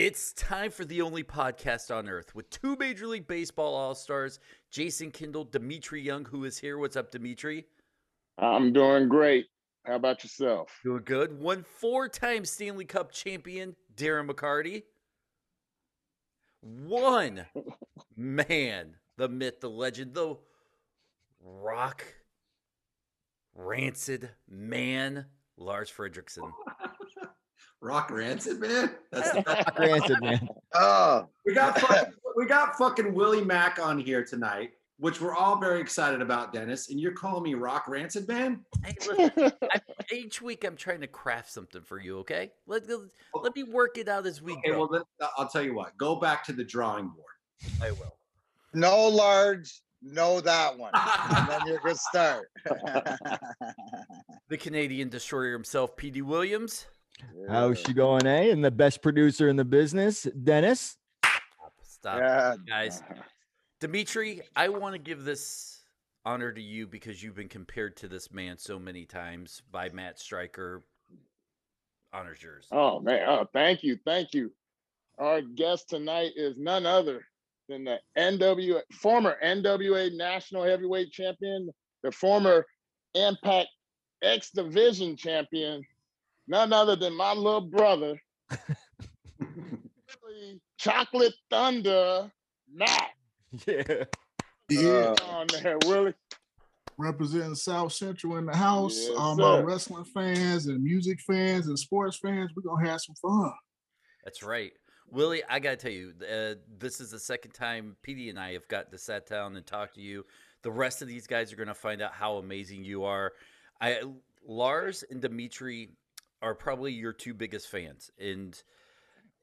It's time for the only podcast on earth with two Major League Baseball All Stars, Jason Kendall, Dmitri Young, who is here. What's up, Dmitri? I'm doing great. How about yourself? Doing good. One four time Stanley Cup champion, Darren McCarty. One man, the myth, the legend, the rock rancid man, Lars Frederiksen. Rock Rancid, man. That's Rock Rancid, man. Oh, we got fucking, we got fucking Willie Mack on here tonight, which we're all very excited about, Dennis. And you're calling me Rock Rancid, man? Hey, listen, I, each week I'm trying to craft something for you, okay? Let, let, let me work it out as we Okay, go. well then, I'll tell you what. Go back to the drawing board. I will. no large, no that one. and then you're good start. The Canadian destroyer himself, Petey Williams. How's she going, eh? And the best producer in the business, Dennis. Stop, Yeah. guys. Dmitri, I want to give this honor to you because you've been compared to this man so many times by Matt Striker. Honors yours. Oh man. Oh, thank you. Thank you. Our guest tonight is none other than the NWA former NWA National Heavyweight Champion, the former Impact X Division Champion, none other than my little brother, Chocolate Thunder, Matt. Yeah. Yeah, Uh, on there, Willie. representing South Central in the house. Yes, All my sir. wrestling fans and music fans and sports fans, we're gonna have some fun. That's right. Willie, I got to tell you, uh, this is the second time PD and I have got to sat down and talk to you. The rest of these guys are going to find out how amazing you are. I Lars and Dmitri are probably your two biggest fans, and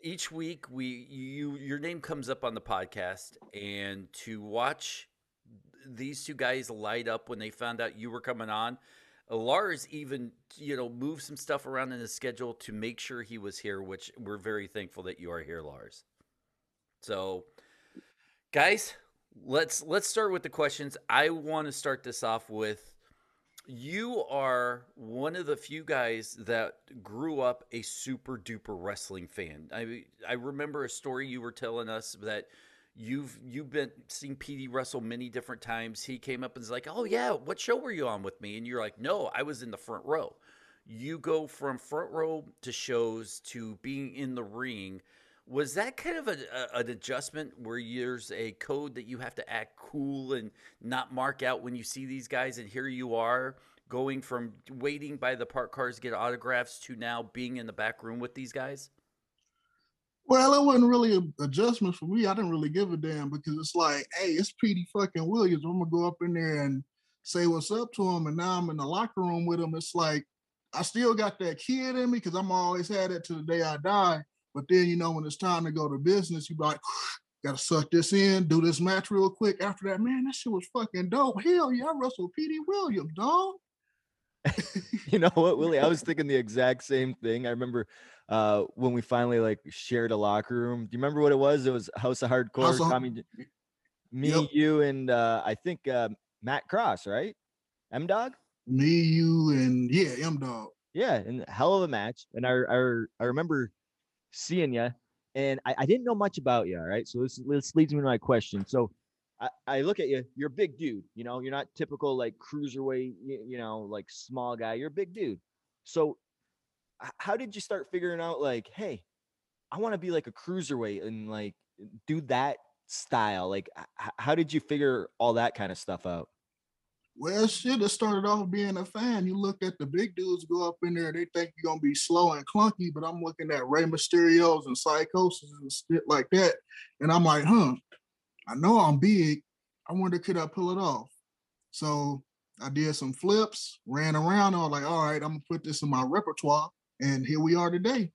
each week we you your name comes up on the podcast, and to watch these two guys light up when they found out you were coming on. Lars even, you know, moved some stuff around in his schedule to make sure he was here, which we're very thankful that you are here, Lars. So, guys, let's let's start with the questions. I want to start this off with you are one of the few guys that grew up a super duper wrestling fan. I I remember a story you were telling us that you've you've been seeing PD wrestle many different times. He came up and was like, "Oh yeah, what show were you on with me?" And you're like, "No, I was in the front row." You go from front row to shows to being in the ring. Was that kind of a, a, an adjustment where there's a code that you have to act cool and not mark out when you see these guys, and here you are going from waiting by the park cars to get autographs to now being in the back room with these guys? Well, it wasn't really an adjustment for me. I didn't really give a damn because it's like, hey, it's Petey fucking Williams. I'm gonna go up in there and say what's up to him, and now I'm in the locker room with him. It's like I still got that kid in me because I'm always had it to the day I die. But then you know when it's time to go to business, you like, gotta suck this in, do this match real quick. After that, man, that shit was fucking dope. Hell yeah, I wrestled Petey Williams, dog. You know what, Willie? I was thinking the exact same thing. I remember uh when we finally like shared a locker room. Do you remember what it was? It was House of Hardcore. House of- Tommy, me, Yep. you, and uh I think uh, Matt Cross, right? M Dog. Me, you, and yeah, M Dog. Yeah, and hell of a match. And I I, I remember seeing you, and I, I didn't know much about you. All right, so this this leads me to my question. So I, I look at you. You're a big dude. You know, you're not typical like cruiserweight. You, you know, like small guy. You're a big dude. So how did you start figuring out like, hey, I want to be like a cruiserweight and like do that style? Like, how did you figure all that kind of stuff out? Well, shit, it started off being a fan. You look at the big dudes go up in there, they think you're gonna be slow and clunky, but I'm looking at Rey Mysterios and Psicosis and shit like that, and I'm like, huh, I know I'm big. I wonder could I pull it off? So I did some flips, ran around. I was like, all right, I'm gonna put this in my repertoire, and here we are today.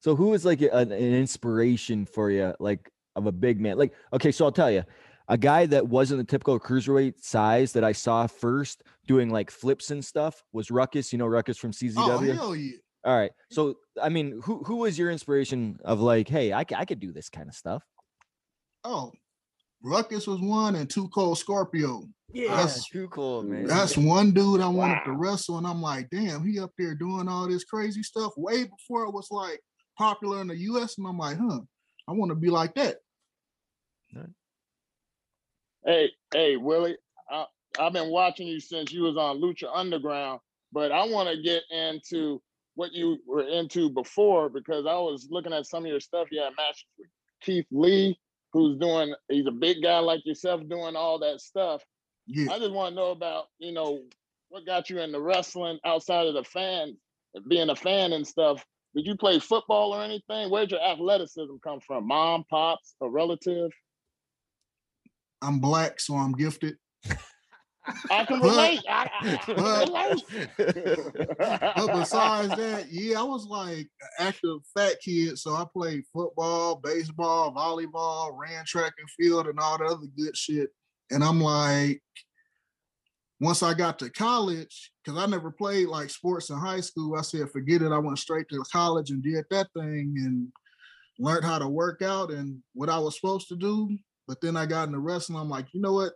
So who is like an, an inspiration for you, like of a big man? Like, okay, so I'll tell you, a guy that wasn't the typical cruiserweight size that I saw first doing like flips and stuff was Ruckus. You know Ruckus from CZW. Oh CZW. hell yeah! All right. So I mean, who who was your inspiration of like, hey, I, I could do this kind of stuff? Oh, Ruckus was one, and Two Cold Scorpio. Yeah. That's- too cool, man. That's one dude I wanted to wrestle, and I'm like, damn, he up there doing all this crazy stuff way before it was like popular in the US. And I'm like, huh, I want to be like that. Hey, hey, Willie, I, I've been watching you since you was on Lucha Underground, but I want to get into what you were into before because I was looking at some of your stuff. You had matches with Keith Lee, who's doing, he's a big guy like yourself doing all that stuff. Yeah. I just want to know about, you know, what got you into wrestling outside of the fan, being a fan and stuff. Did you play football or anything? Where'd your athleticism come from? Mom, pops, a relative? I'm black, so I'm gifted. I can But- relate. I, I, I but- relate. But besides that, yeah, I was like an active fat kid. So I played football, baseball, volleyball, ran track and field, and all the other good shit. And I'm like, once I got to college, because I never played like sports in high school, I said, forget it. I went straight to college and did that thing and learned how to work out and what I was supposed to do. But then I got into wrestling. I'm like, you know what?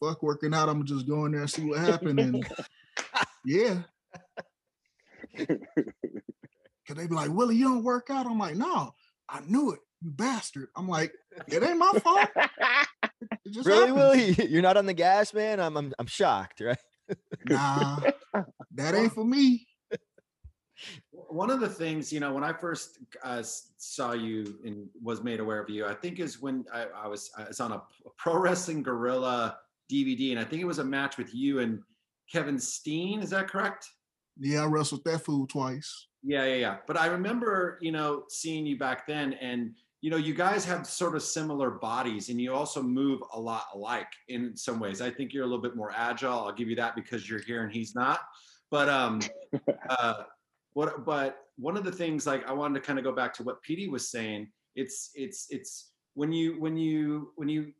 Fuck working out. I'm just going there and see what happened. And yeah. Cause they be like, Willie, you don't work out. I'm like, no, I knew it, you bastard. I'm like, it ain't my fault. Really, happens." Willie? You're not on the gas, man. I'm I'm, I'm shocked, right? Nah, that ain't for me. One of the things, you know, when I first uh, saw you and was made aware of you, I think is when I, I was I was on a Pro Wrestling Guerrilla DVD, and I think it was a match with you and Kevin Steen. Is that correct? Yeah, I wrestled that fool twice. Yeah, yeah, yeah. But I remember, you know, seeing you back then, and you know, you guys have sort of similar bodies, and you also move a lot alike in some ways. I think you're a little bit more agile. I'll give you that because you're here and he's not. But um, uh, what? But one of the things, like, I wanted to kind of go back to what PD was saying. It's it's it's when you when you when you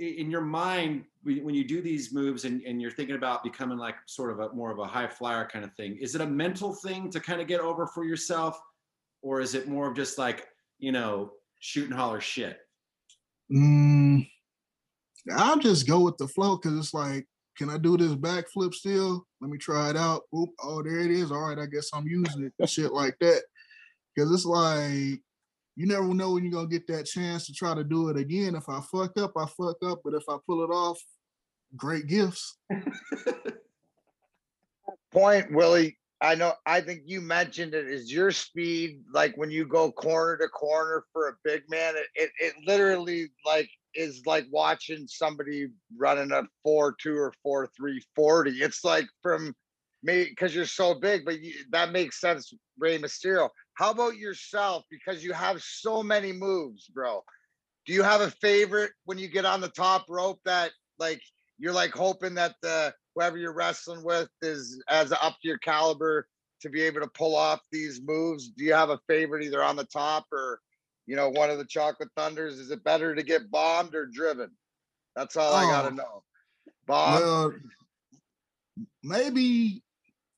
in your mind when you do these moves and, and you're thinking about becoming like sort of a more of a high flyer kind of thing is it a mental thing to kind of get over for yourself or is it more of just like you know shoot and holler shit Mm, I'll just go with the flow because it's like, can I do this backflip still? Let me try it out. Oop, oh, there it is. All right, I guess I'm using it. Shit like that. Because it's like, you never know when you're to get that chance to try to do it again. If I fuck up, I fuck up. But if I pull it off, great gifts. point, Willie. I know. I think you mentioned it. Is your speed like when you go corner to corner for a big man? It it, it literally like is like watching somebody running a four two or four three forty. It's like from me because you're so big, but you, that makes sense. Rey Mysterio. How about yourself? Because you have so many moves, bro. Do you have a favorite when you get on the top rope that like you're like hoping that the whoever you're wrestling with is as up to your caliber to be able to pull off these moves? Do you have a favorite either on the top or you know one of the chocolate thunders? Is it better to get bombed or driven? That's all I Oh. gotta know. Bomb. Well, maybe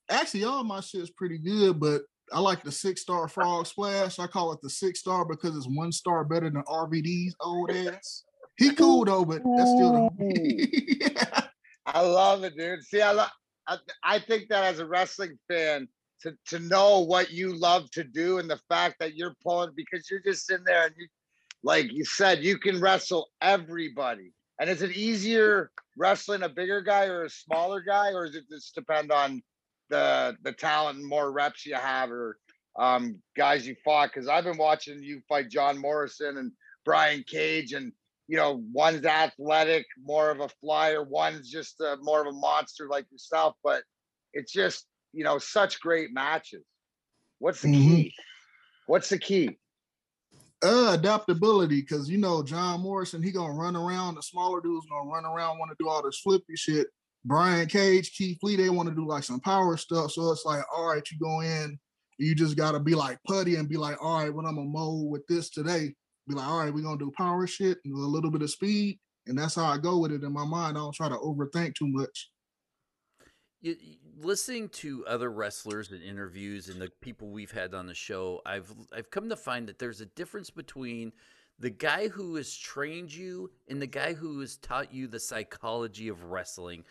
actually all my shit's pretty good, but I like the six star frog splash. I call it the six star because it's one star better than RVD's old ass. He cool though, but that's still the yeah. I love it, dude. See, I, lo- I I think that as a wrestling fan, to to know what you love to do and the fact that you're pulling because you're just in there and you, like you said, you can wrestle everybody. And is it easier wrestling a bigger guy or a smaller guy, or does it just depend on the the talent and more reps you have, or um, guys you fought? Because I've been watching you fight John Morrison and Brian Cage, and you know, one's athletic, more of a flyer, one's just a, more of a monster like yourself. But it's just, you know, such great matches. What's the Mhm. key? What's the key? Uh, adaptability, because you know John Morrison, he gonna run around. The smaller dudes gonna run around, want to do all this flippy shit. Brian Cage, Keith Lee, they want to do like some power stuff. So it's like, all right, you go in, you just gotta be like putty and be like, all right, when I'm a mold with this today, be like, all right, we're gonna do power shit and a little bit of speed, and that's how I go with it in my mind. I don't try to overthink too much. You, you- listening to other wrestlers and interviews and the people we've had on the show, I've I've come to find that there's a difference between the guy who has trained you and the guy who has taught you the psychology of wrestling.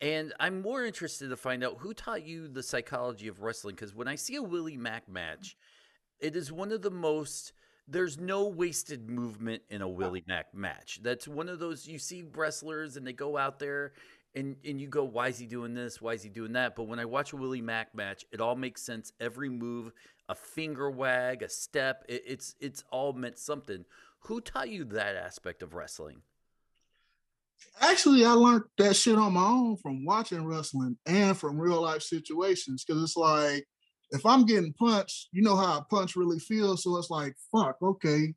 And I'm more interested to find out who taught you the psychology of wrestling because when I see a Willie Mack match, It is one of the most. There's no wasted movement in a Willie Mack match. That's one of those you see wrestlers and they go out there and and you go, why is he doing this? Why is he doing that? But when I watch a Willie Mack match, it all makes sense. Every move, a finger wag, a step, it, it's it's all meant something. Who taught you that aspect of wrestling? Actually, I learned that shit on my own from watching wrestling and from real life situations. Cause it's like if I'm getting punched, you know how a punch really feels. So it's like, fuck, okay.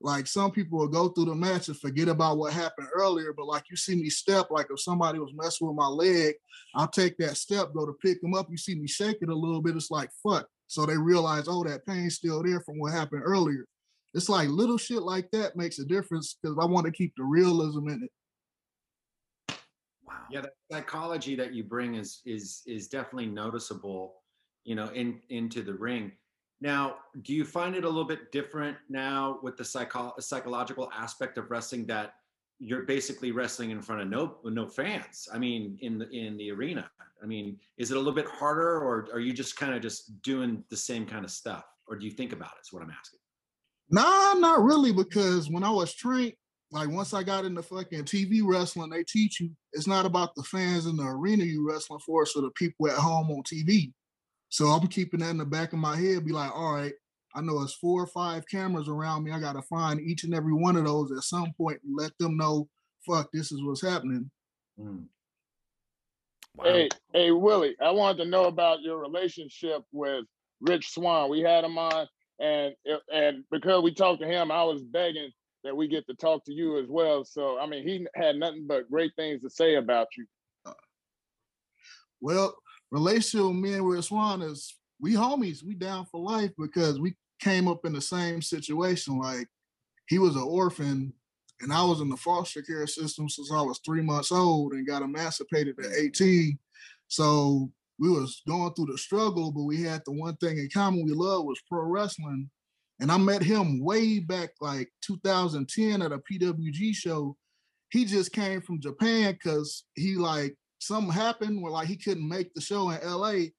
Like some people will go through the match and forget about what happened earlier. But like you see me step, like if somebody was messing with my leg, I'll take that step, go to pick them up. You see me shake it a little bit. It's like, fuck. So they realize, oh, that pain's still there from what happened earlier. It's like little shit like that makes a difference because I want to keep the realism in it. Wow. Yeah, that psychology that you bring is is is definitely noticeable, you know, in into the ring. Now, do you find it a little bit different now with the psycho- psychological aspect of wrestling that you're basically wrestling in front of no no fans? I mean, in the in the arena. I mean, is it a little bit harder, or are you just kind of just doing the same kind of stuff, or do you think about it? Is what I'm asking. Nah, not really, because when I was trained, like once I got into fucking TV wrestling, they teach you it's not about the fans in the arena you wrestling for, so the people at home on TV. So I'm keeping that in the back of my head, be like, all right, I know it's four or five cameras around me. I gotta find each and every one of those at some point and let them know, fuck, this is what's happening. Mm. Wow. Hey, hey, Willie, I wanted to know about your relationship with Rich Swann. We had him on, and and because we talked to him, I was begging that we get to talk to you as well. So I mean, he had nothing but great things to say about you. Well, relationship with me and Rich Swann is we homies, we down for life because we came up in the same situation. Like he was an orphan and I was in the foster care system since I was three months old and got emancipated at 18. So we was going through the struggle, but we had the one thing in common we loved was pro wrestling. And I met him way back like 2010 at a PWG show. He just came from Japan because he like something happened where like he couldn't make the show in LA.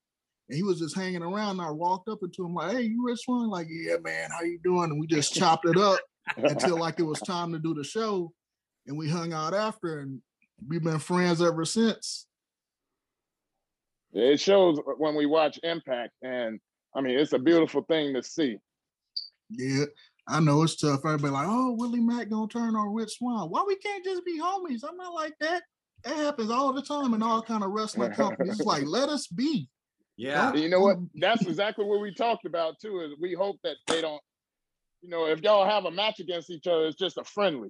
And he was just hanging around. And I walked up into him like, hey, you Rich Swann? Like, yeah, man, how you doing? And we just chopped it up until like it was time to do the show. And we hung out after and we've been friends ever since. It shows when we watch Impact, and I mean, it's a beautiful thing to see. Yeah, I know it's tough. Everybody like, oh, Willie Mack gonna turn on Rich Swann. Why we can't just be homies? I'm not like that. It happens all the time in all kind of wrestling companies. It's like, let us be. Yeah. You know what? That's exactly what we talked about too. Is we hope that they don't, you know, if y'all have a match against each other, it's just a friendly.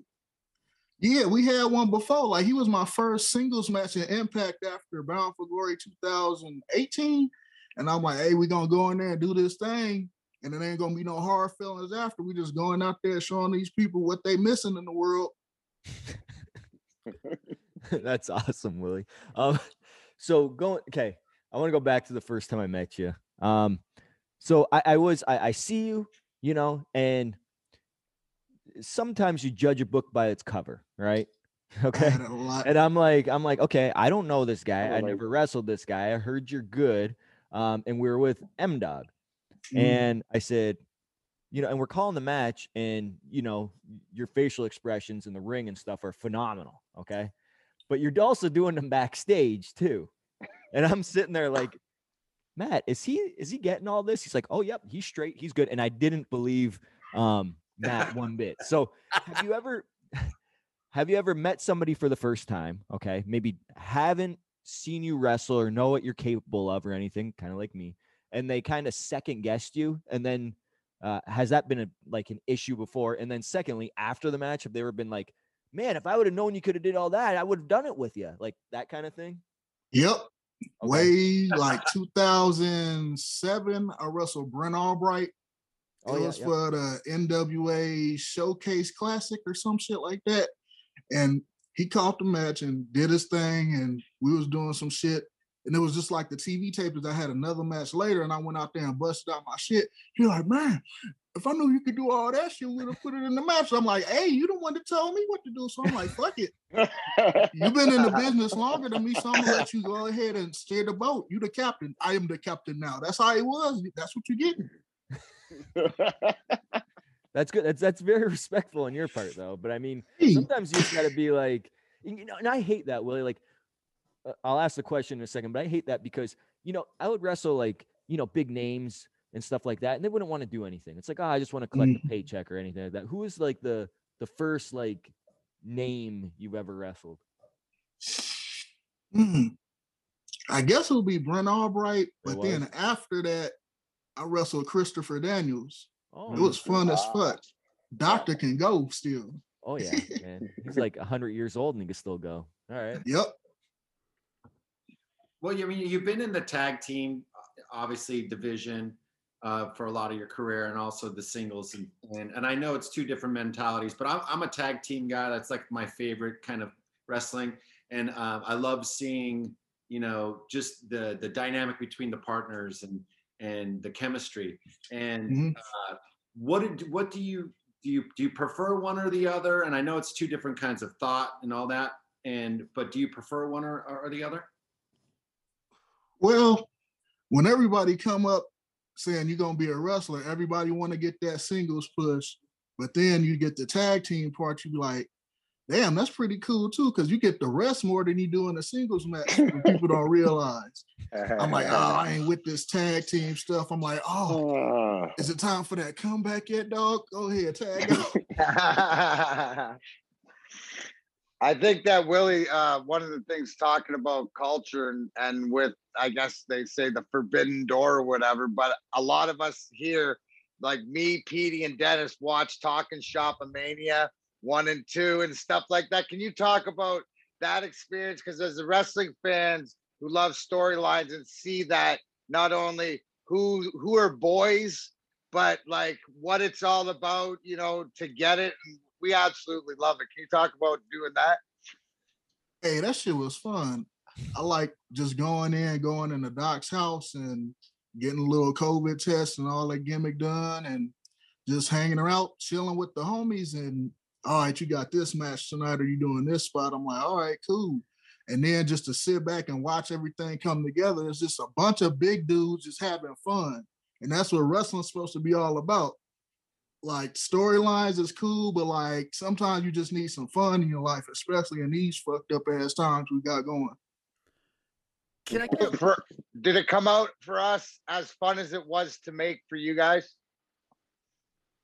Yeah, we had one before. Like he was my first singles match in Impact after Bound for Glory 2018. And I'm like, hey, we're gonna go in there and do this thing. And it ain't gonna be no hard feelings after. We just going out there showing these people what they missing in the world. That's awesome, Willie. Um, so going okay, I want to go back to the first time I met you. Um, so I, I was I, I see you, you know, and sometimes you judge a book by its cover, right? Okay. Had a lot. And I'm like, I'm like, okay, I don't know this guy. I like- never wrestled this guy. I heard you're good. Um, and we were with M Dog. Mm. And I said, you know, and we're calling the match, and you know, your facial expressions in the ring and stuff are phenomenal. Okay. But you're also doing them backstage too. And I'm sitting there like, Matt, is he is he getting all this? He's like, Oh, yep, he's straight, he's good. And I didn't believe um Matt one bit. So have you ever have you ever met somebody for the first time? Okay, maybe haven't seen you wrestle or know what you're capable of or anything, kind of like me, and they kind of second guessed you, and then uh, has that been a like an issue before? And then secondly, after the match, have they ever been like, man, if I would have known you could have did all that, I would have done it with you, like that kind of thing? Yep. Okay. Way like 2007, I wrestled Brent Albright. Oh, it yeah, was yeah. for the NWA Showcase Classic or some shit like that. And he caught the match and did his thing, and we was doing some shit. And it was just like the TV tape is I had another match later, and I went out there and busted out my shit. He like, man, if I knew you could do all that shit, we'd have put it in the match. So I'm like, hey, you the one that told me what to do. So I'm like, fuck it. You've been in the business longer than me, so I'm gonna let you go ahead and steer the boat. You the captain. I am the captain now. That's how it was. That's what you're getting. That's good. That's that's very respectful on your part, though. But I mean, sometimes you just got to be like, you know, and I hate that, Willie. Like, I'll ask the question in a second, but I hate that because you know I would wrestle like you know big names and stuff like that, and they wouldn't want to do anything. It's like, oh, I just want to collect a paycheck or anything like that. Who is like the the first like name you've ever wrestled? hmm, I guess it'll be Brent Albright, but then after that, I wrestled Christopher Daniels. Oh, It was fun as fuck. Doctor can go still. oh yeah, man. He's like hundred years old and he can still go. All right. Yep. Well, you I mean you've been in the tag team, obviously division, uh, for a lot of your career, and also the singles, and and, and I know it's two different mentalities, but I'm I'm a tag team guy. That's like my favorite kind of wrestling, and um, I love seeing you know just the the dynamic between the partners and and the chemistry. And Mhm. uh, what did what do you do you do you prefer one or the other? And I know it's two different kinds of thought and all that. And but do you prefer one or, or the other? Well, when everybody come up saying you're gonna be a wrestler, everybody want to get that singles push, but then you get the tag team part, you be like, damn, that's pretty cool too, because you get the rest more than you do in a singles match. when people don't realize. I'm like, oh, I ain't with this tag team stuff. I'm like, oh, Ah. is it time for that comeback yet, dog? Go ahead, tag out. I think that Willie, uh, one of the things talking about culture and, and with, I guess they say the forbidden door or whatever, but a lot of us here, like me, Petey, and Dennis, watch Talking Shop Mania one and two and stuff like that. Can you talk about that experience? Because as the wrestling fans who love storylines and see that not only who who are boys, but like what it's all about, you know, to get it. And we absolutely love it. Can you talk about doing that? hey, that shit was fun. I like just going in, going in the doc's house and getting a little COVID test and all that gimmick done and just hanging around, chilling with the homies. And all right, you got this match tonight. Are you doing this spot? I'm like, all right, cool. And then just to sit back and watch everything come together, it's just a bunch of big dudes just having fun. And that's what wrestling's supposed to be all about. Like storylines is cool, but like sometimes you just need some fun in your life, especially in these fucked up ass times we got going. Can I get For, did it come out for us as fun as it was to make for you guys?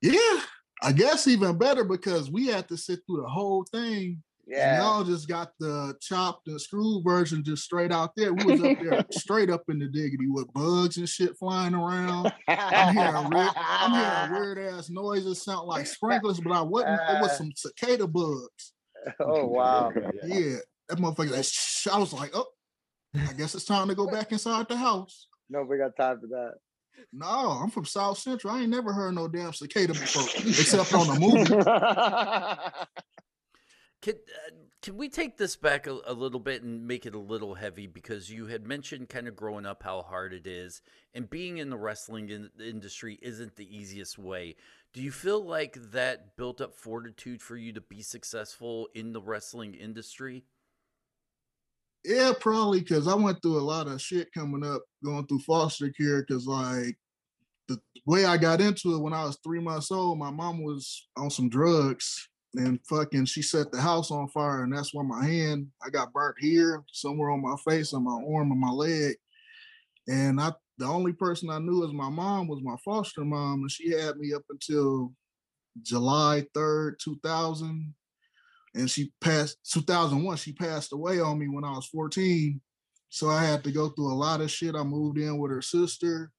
Yeah, I guess even better because we had to sit through the whole thing. And Yeah. y'all just got the chopped and screwed version just straight out there. We was up there straight up in the diggity with bugs and shit flying around. I'm hearing weird, I'm hearing weird ass noises sound like sprinklers, but I wasn't. It was uh. some cicada bugs. Oh wow. Yeah, that motherfucker. Like, shh, I was like, oh, I guess it's time to go back inside the house. Nobody got time for that. No, I'm from South Central. I ain't never heard no damn cicada before, except on the movie. Can uh, can we take this back a, a little bit and make it a little heavy because you had mentioned kind of growing up how hard it is and being in the wrestling in, industry isn't the easiest way. Do you feel like that built up fortitude for you to be successful in the wrestling industry? Yeah, probably because I went through a lot of shit coming up, going through foster care. Because like the way I got into it when I was three months old, my mom was on some drugs and fucking she set the house on fire, and that's why my hand I got burnt here, somewhere on my face, on my arm, and my leg. And I, the only person I knew as my mom was my foster mom, and she had me up until July third, two thousand. And she passed 2001 she passed away on me when i was 14 so i had to go through a lot of shit. I moved in with her sister.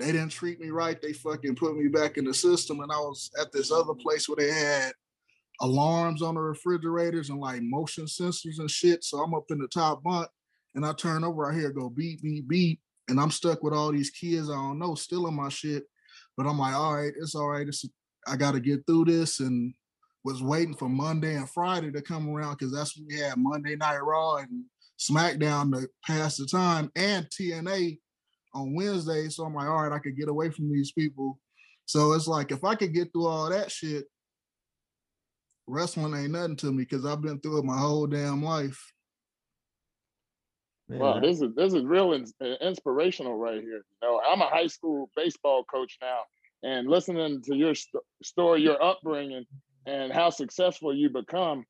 They didn't treat me right. They fucking put me back in the system and i was at this other place where they had alarms on the refrigerators and like motion sensors and shit so i'm up in the top bunk and i turn over i hear go beep beep beep and i'm stuck with all these kids i don't know stealing my shit but i'm like all right it's all right it's i gotta get through this and was waiting for Monday and Friday to come around because that's when we had Monday Night Raw and SmackDown to pass the time and TNA on Wednesday. So I'm like, all right, I could get away from these people. So it's like if I could get through all that shit, wrestling ain't nothing to me because I've been through it my whole damn life. Man, Wow, this is this is real ins- uh, inspirational right here. You know, I'm a high school baseball coach now, and listening to your st- story, your upbringing, and how successful you become,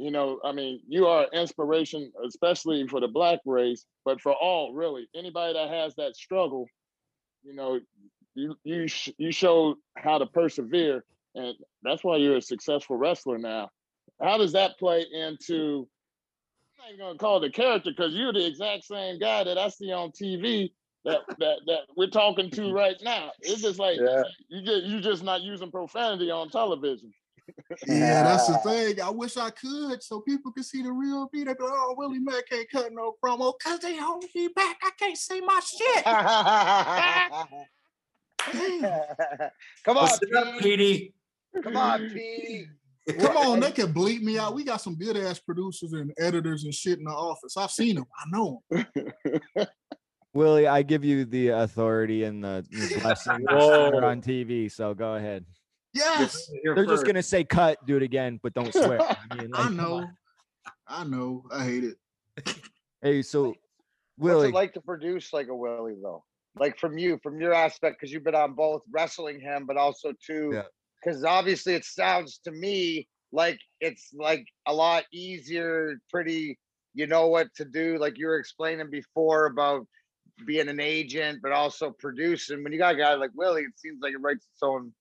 you know, I mean, you are inspiration, especially for the black race, but for all really. Anybody that has that struggle, you know, you you sh- you showed how to persevere, and that's why you're a successful wrestler now. How does that play into? I'm not even gonna call the character because you're the exact same guy that I see on TV that that that we're talking to right now. It's just like Yeah. you just you just not using profanity on television. Yeah, that's the thing. I wish I could so people could see the real me. They go, oh, Willie Mack can't cut no promo because they hold me back. I can't say my shit. Come on, Listen up, Pete. Petey. Come on, Pete. Come on, they can bleep me out. We got some good ass producers and editors and shit in the office. I've seen them. I know them. Willie, I give you the authority and the, the blessing to Whoa. swear on TV. So go ahead. Yes, They're just gonna say cut, do it again, but don't swear. I, mean, like, come know. I know. I hate it. Hey, so What's Willie, it like to produce like a Willie though? Like from you, from your aspect, because you've been on both wrestling him, but also too, Yeah. Because obviously it sounds to me like it's like a lot easier, pretty, you know what to do. Like you were explaining before about being an agent, but also producing. When you got a guy like Willie, it seems like it writes its own.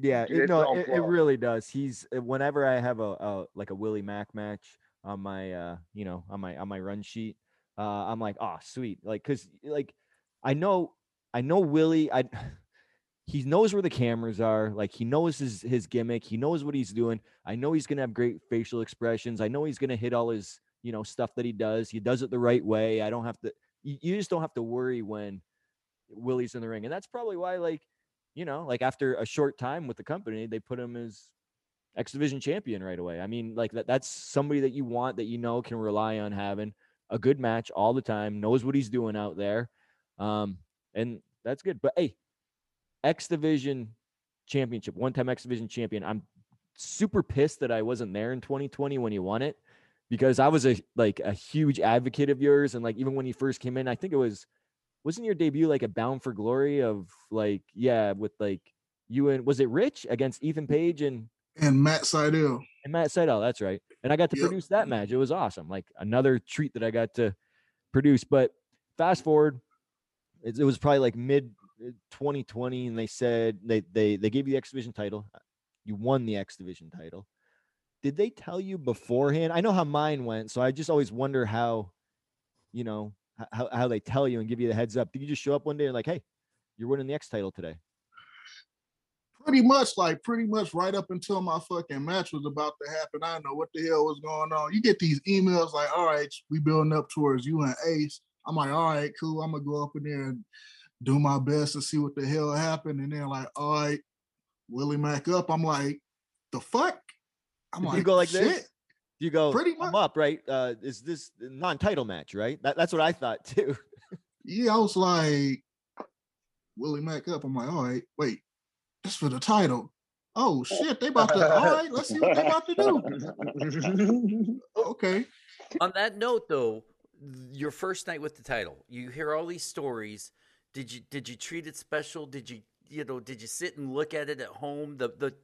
yeah, it, no, it, it really does. He's uh, whenever I have a, a like a Willie Mack match on my uh you know on my on my run sheet, uh I'm like, oh sweet, like because like I know I know Willie, I he knows where the cameras are, like he knows his his gimmick, he knows what he's doing. I know he's gonna have great facial expressions. I know he's gonna hit all his you know stuff that he does. He does it the right way. I don't have to. You, just don't have to worry when Willie's in the ring, and that's probably why like you know, like after a short time with the company, they put him as X Division champion right away. I mean, like that that's somebody that you want that you know can rely on having a good match all the time, knows what he's doing out there. Um, and that's good. But hey, X Division championship, one time X Division champion. I'm super pissed that I wasn't there in 2020 when you won it because I was a like a huge advocate of yours. And like even when you first came in, I think it was wasn't your debut like a bound for glory of like yeah with like you and was it Rich against Ethan Page and And Matt Sydal. and Matt Sydal, that's right. And I got to Yep. produce that match. It was awesome. Like another treat that I got to produce. But fast forward, it, it was probably like mid 2020, and they said they they they gave you the X Division title. Uh, You won the X Division title. Did they tell you beforehand? I know how mine went, so I just always wonder how, you know, how how they tell you and give you the heads up. Did you just show up one day and like, hey, you're winning the X title today? Pretty much, like pretty much right up until my fucking match was about to happen. I know what the hell was going on. You get these emails like, all right, we building up towards you and Ace. I'm like, all right, cool. I'm gonna go up in there and do my best to see what the hell happened. And then like, all right, Willie Mack up. I'm like, the fuck? I'm Did like, you go like shit. this? You go Pretty I'm much. up, right? Uh, is this non-title match, right? That, that's what I thought too. Yeah, I was like, Willie Mack up. I'm like, all right, wait, this for the title. Oh shit, they about to. All right, let's see what they about to do. Okay. On that note, though, your first night with the title, you hear all these stories. Did you did you treat it special? Did you you know did you sit and look at it at home? The the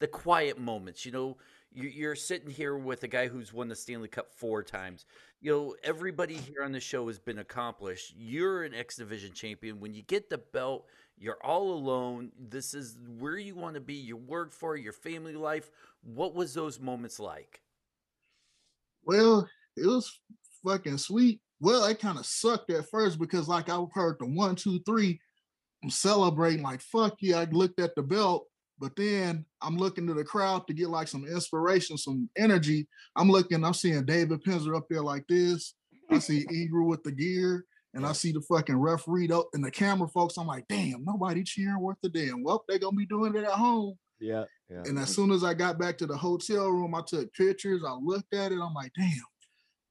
the quiet moments, you know, you- you're sitting here with a guy who's won the Stanley Cup four times. You know, everybody here on the show has been accomplished. You're an X Division champion. When you get the belt, you're all alone. This is where you want to be. You work for your family life. What was those moments like? Well, it was fucking sweet. Well, it kind of sucked at first because like I heard the one, two, three, I'm celebrating like fuck yeah. I looked at the belt, but then I'm looking to the crowd to get like some inspiration, some energy. I'm looking, I'm seeing David Penzer up there like this. I see Egru with the gear, and I see the fucking referee though, and the camera folks. I'm like, damn, nobody cheering worth a damn. Well, they gonna be doing it at home. Yeah, yeah. And as soon as I got back to the hotel room, I took pictures. I looked at it. I'm like, damn,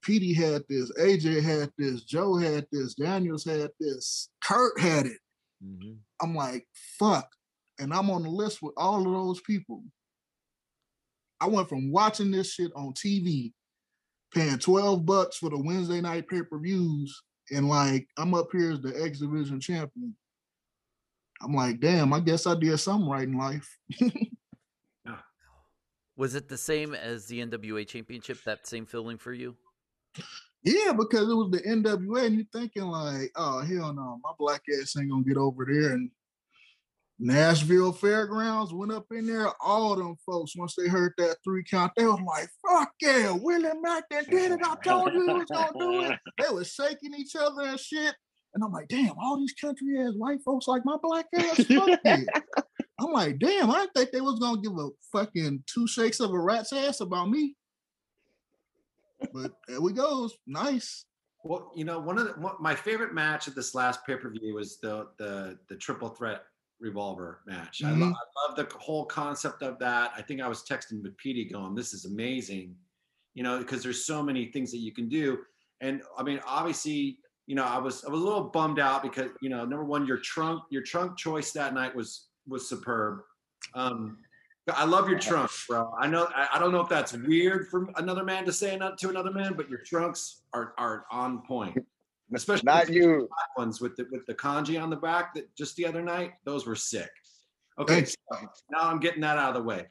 Petey had this, AJ had this, Joe had this, Daniels had this, Kurt had it. Mhm. I'm like, fuck. And I'm on the list with all of those people. I went from watching this shit on TV, paying 12 bucks for the Wednesday night pay-per-views, and like I'm up here as the X Division champion. I'm like, damn, I guess I did something right in life. Was it the same as the NWA championship? That same feeling for you? Yeah, because it was the NWA, and you're thinking like, oh hell no, my black ass ain't gonna get over there. And Nashville Fairgrounds went up in there. All them folks, once they heard that three count, they was like, "Fuck yeah, Willie Mack that did it! I told you he was gonna do it." They was shaking each other and shit. And I'm like, damn, all these country ass white folks like my black ass. Fuck yeah. I'm like, damn, I didn't think they was gonna give a fucking two shakes of a rat's ass about me. But there we goes. Nice. Well, you know, one of the, one, my favorite match of this last pay per view was the the the triple threat revolver match. I, lo- Mhm. I love the whole concept of that. I think I was texting with Petey going, "This is amazing," you know, because there's so many things that you can do. And I mean, obviously, you know, I was I was a little bummed out because you know, number one, your trunk your trunk choice that night was was superb. Um, I love your trunks, bro. I know I, I don't know if that's weird for another man to say not to another man, but your trunks are are on point. Especially Not the you. black ones with the with the kanji on the back that just the other night, those were sick. Okay, so now I'm getting that out of the way.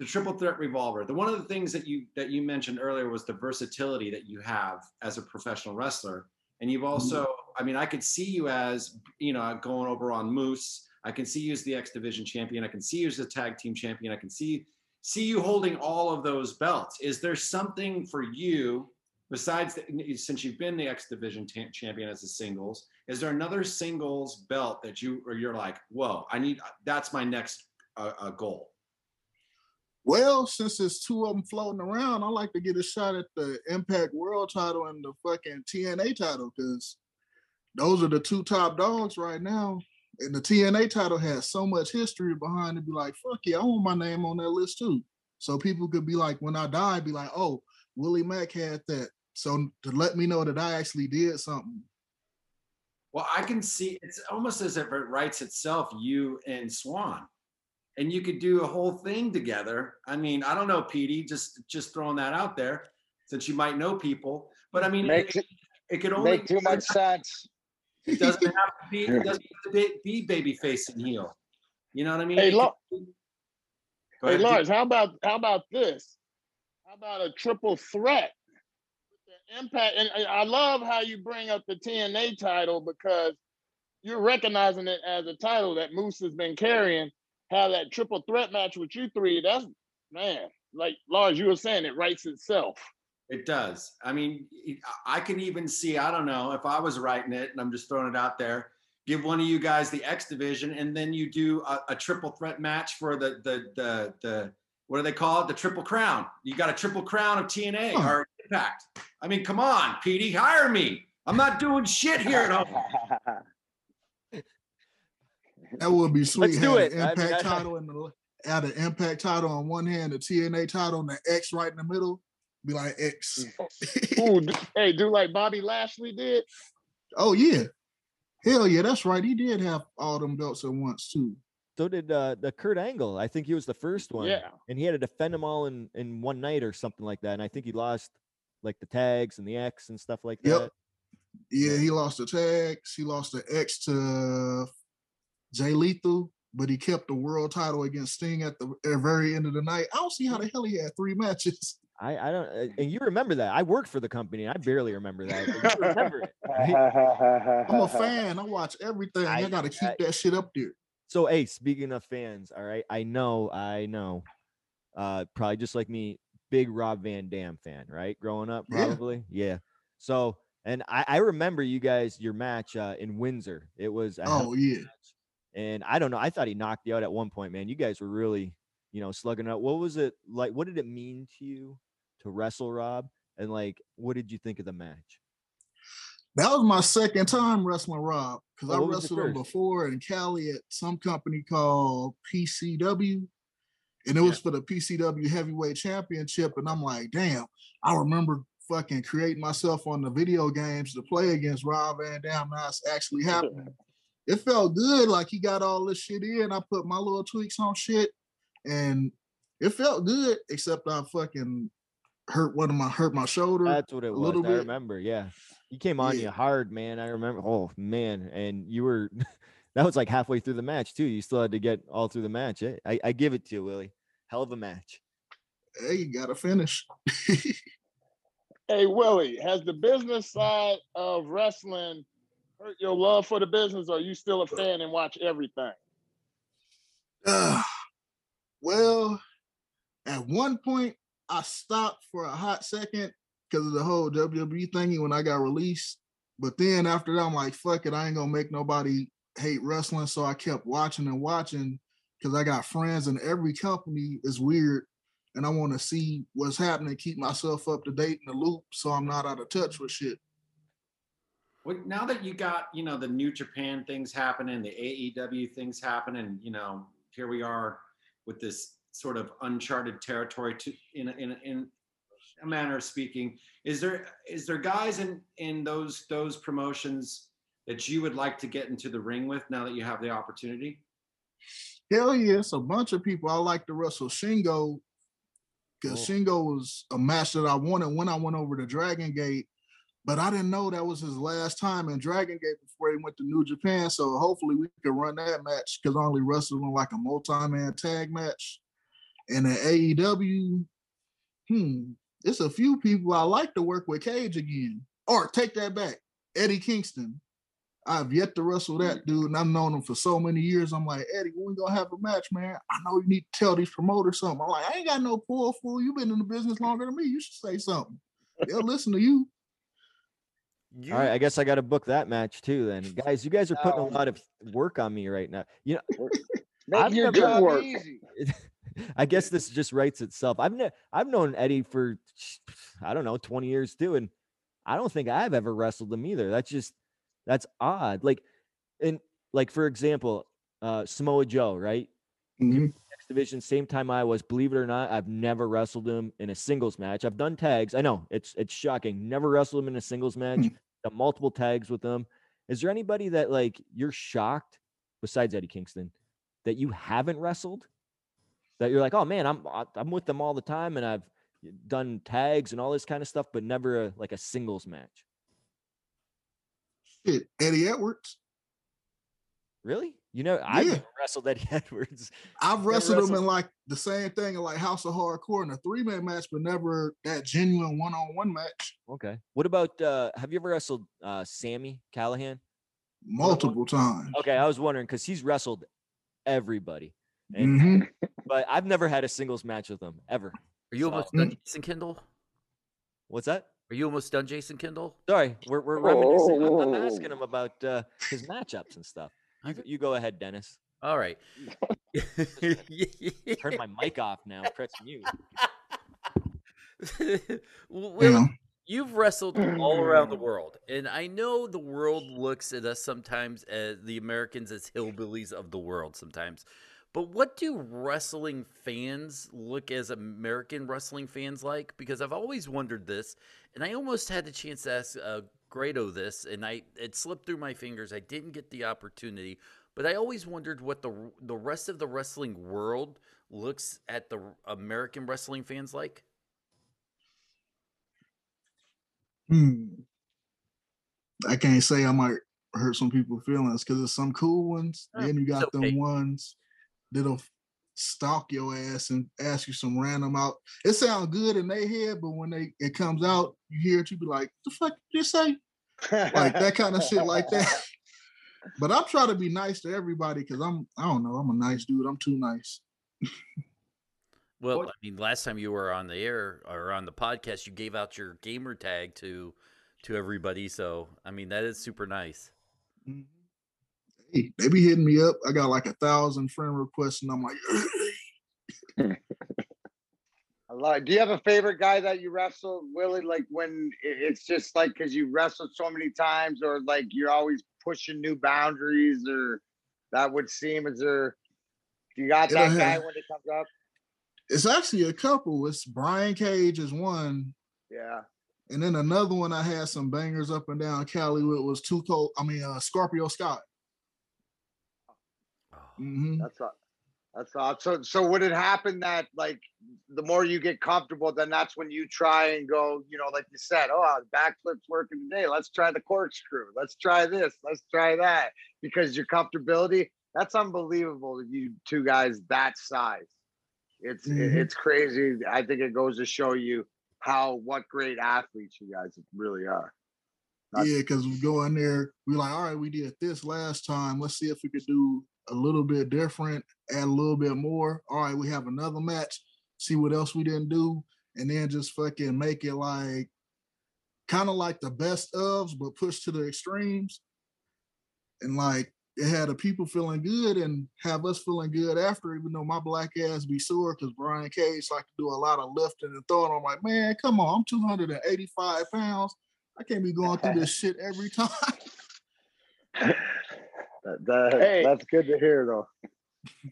The triple threat revolver. The one of the things that you that you mentioned earlier was the versatility that you have as a professional wrestler. And you've mm-hmm. also, I mean, I could see you as, you know, going over on Moose. I can see you as the X Division champion. I can see you as the tag team champion. I can see see you holding all of those belts. Is there something for you besides the, since you've been the X Division ta- champion as a singles? Is there another singles belt that you or you're like, whoa, I need that's my next uh, uh, goal? Well, since there's two of them floating around, I like to get a shot at the Impact World title and the fucking TNA title because those are the two top dogs right now. And the TNA title has so much history behind it. Be like, fuck yeah, I want my name on that list too. So people could be like, when I die, be like, oh, Willie Mack had that. So to let me know that I actually did something. Well, I can see it's almost as if it writes itself, you and Swann. And you could do a whole thing together. I mean, I don't know, Petey, just just throwing that out there, since you might know people. But I mean, Makes it, it it could only make too much sense. It doesn't have to be. It doesn't have to be, baby face and heel. You know what I mean? Hey, Lo- Hey Lars, how about how about this? How about a triple threat? The impact, and and I love how you bring up the TNA title because you're recognizing it as a title that Moose has been carrying. Have that triple threat match with you three. That's man, like Lars, you were saying, it writes itself. It does. I mean, I can even see, I don't know, if I was writing it and I'm just throwing it out there, give one of you guys the X division and then you do a, a triple threat match for the, the, the, the, what do they call it? The triple crown. You got a triple crown of TNA Huh. or Impact. I mean, come on, Petey, hire me. I'm not doing shit here at home. That would be sweet. Let's do it. the I mean, Impact I- title and the add an Impact title on one hand, the TNA title, and the X right in the middle. Be like X. Ooh, hey, do like Bobby Lashley did. Oh yeah, hell yeah, that's right. He did have all them belts at once too. So did uh, the Kurt Angle. I think he was the first one. Yeah. And he had to defend them all in, in one night or something like that. And I think he lost like the tags and the X and stuff like Yep. that. Yeah, he lost the tags. He lost the X to Jay Lethal, but he kept the world title against Sting at the at very end of the night. I don't see how the hell he had three matches. I, I don't, uh, and you remember that. I worked for the company I barely remember that. you remember it. right? I'm a fan. I watch everything. I, I- gotta keep I- that shit up there. So, hey, speaking of fans, all right, I know, I know, uh, probably just like me, big Rob Van Dam fan, right? Growing up, probably, yeah. So, and I, I remember you guys your match uh, in Windsor. It was Oh yeah. match. And I don't know. I thought he knocked you out at one point, man. You guys were really, you know, slugging out. What was it like? What did it mean to you to wrestle Rob? And like, what did you think of the match? That was my second time wrestling Rob because Oh, I what was your wrestled him before in Cali at some company called PCW. And it was for the PCW Heavyweight Championship. And I'm like, damn, I remember fucking creating myself on the video games to play against Rob Van Dam. Now it's actually happening. It felt good. Like he got all this shit in. I put my little tweaks on shit. And it felt good, except I fucking hurt one of my hurt my shoulder. That's what it a was. little I bit. remember. Yeah. You came on Yeah. you hard, man. I remember. Oh man. And you were that was like halfway through the match too. You still had to get all through the match. eh? I, I give it to you, Willie. Hell of a match. Hey, you gotta finish. Hey Willie, has the business side of wrestling hurt your love for the business, or are you still a fan and watch everything? Uh, well, at one point, I stopped for a hot second because of the whole WWE thingy when I got released. But then after that, I'm like, fuck it, I ain't gonna make nobody hate wrestling. So I kept watching and watching because I got friends in every company is weird. And I want to see what's happening, keep myself up to date in the loop so I'm not out of touch with shit. Well, now that you got, you know, the New Japan things happening, the AEW things happening, you know, here we are with this sort of uncharted territory to in a- in in a manner of speaking. Is there is there guys in in those those promotions that you would like to get into the ring with now that you have the opportunity? Hell yes, a bunch of people. I like to wrestle Shingo because Cool. Oh. Shingo was a match that I wanted when I went over to Dragon Gate, but I didn't know that was his last time in Dragon Gate before he went to New Japan. So hopefully we can run that match because I only wrestled in like a multi-man tag match. And in AEW, hmm, it's a few people I like to work with Cage again. Or take that back, Eddie Kingston. I've yet to wrestle that dude, and I've known him for so many years. I'm like, Eddie, when we gonna have a match, man? I know you need to tell these promoters something. I'm like, I ain't got no pull, fool. You've been in the business longer than me. You should say something. They'll listen to you. You, All right, I guess I got to book that match too. Then, guys, you guys are putting a lot of work on me right now. You know, Make I've your never- job work. I guess this just writes itself. I've ne- I've known Eddie for I don't know 20 years too, and I don't think I've ever wrestled him either. That's just that's odd. Like, and like for example, uh Samoa Joe, right? Mhm. X division, same time I was. Believe it or not, I've never wrestled him in a singles match. I've done tags. I know it's it's shocking. Never wrestled him in a singles match. Done multiple tags with him. Is there anybody that like you're shocked besides Eddie Kingston that you haven't wrestled? That you're like, oh man, I'm I'm with them all the time, and I've done tags and all this kind of stuff, but never a, like a singles match. Shit, Eddie Edwards. Really? You know, I've Yeah. wrestled Eddie Edwards. I've Never wrestled him in like the same thing in like House of Hardcore in a three-man match, but never that genuine one-on-one match. Okay. What about uh have you ever wrestled uh Sami Callihan? Multiple times. Okay, I was wondering because he's wrestled everybody. And Mhm. But I've never had a singles match with him ever. are you So- almost done, Jason Kendall? What's that? Are you almost done, Jason Kendall? Sorry, we're we're reminiscing. I'm, I'm Oh. asking him about uh, his matchups and stuff. You, you go ahead, Dennis. All right. Turn my mic off now. Press mute. Well, You You've wrestled all around the world, and I know the world looks at us sometimes as the Americans as hillbillies of the world sometimes. But what do wrestling fans look as American wrestling fans like? Because I've always wondered this, and I almost had the chance to ask uh, Grado this, and I it slipped through my fingers. I didn't get the opportunity, but I always wondered what the the rest of the wrestling world looks at the American wrestling fans like. hmm. I can't say I might hurt some people's feelings because there's some cool ones. Oh, then you got okay. them ones that'll stalk your ass and ask you some random out. It sounds good in their head, but when they it comes out, you hear it, you be like, What "The fuck did you say?" Like that kind of shit, like that. But I'm trying to be nice to everybody because I'm I don't know I'm a nice dude. I'm too nice. Well, I mean, last time you were on the air or on the podcast, you gave out your gamer tag to to everybody. So, I mean, that is super nice. Mhm. Hey, they be hitting me up. I got like a thousand friend requests, and I'm like, I love it. Do you have a favorite guy that you wrestled, Willie? Like when it's just like because you wrestled so many times, or like you're always pushing new boundaries, or that would seem as there. You got It'll that guy have- when it comes up? it's actually a couple. It's Brian Cage is one, Yeah. and then another one I had some bangers up and down Cali with was Too Cold. I mean, uh, Scorpio Sky. Oh, hmm That's a That's awesome. So, so would it happen that like the more you get comfortable, then that's when you try and go, you know, like you said, oh, backflips working today. Let's try the corkscrew. Let's try this. Let's try that. Because your comfortability, that's unbelievable. You two guys that size. It's Mhm. it's crazy. I think it goes to show you how what great athletes you guys really are. That's- Yeah, because we go in there, we're like, all right, we did this last time. Let's see if we could do a little bit different, add a little bit more. All right, we have another match, see what else we didn't do, and then just fucking make it like kind of like the best ofs, but push to the extremes. And like it had the people feeling good and have us feeling good after, even though my black ass be sore because Brian Cage like to do a lot of lifting and throwing. I'm like, man, come on, I'm 285 pounds. I can't be going through this shit every time. That, that- Hey. That's good to hear though.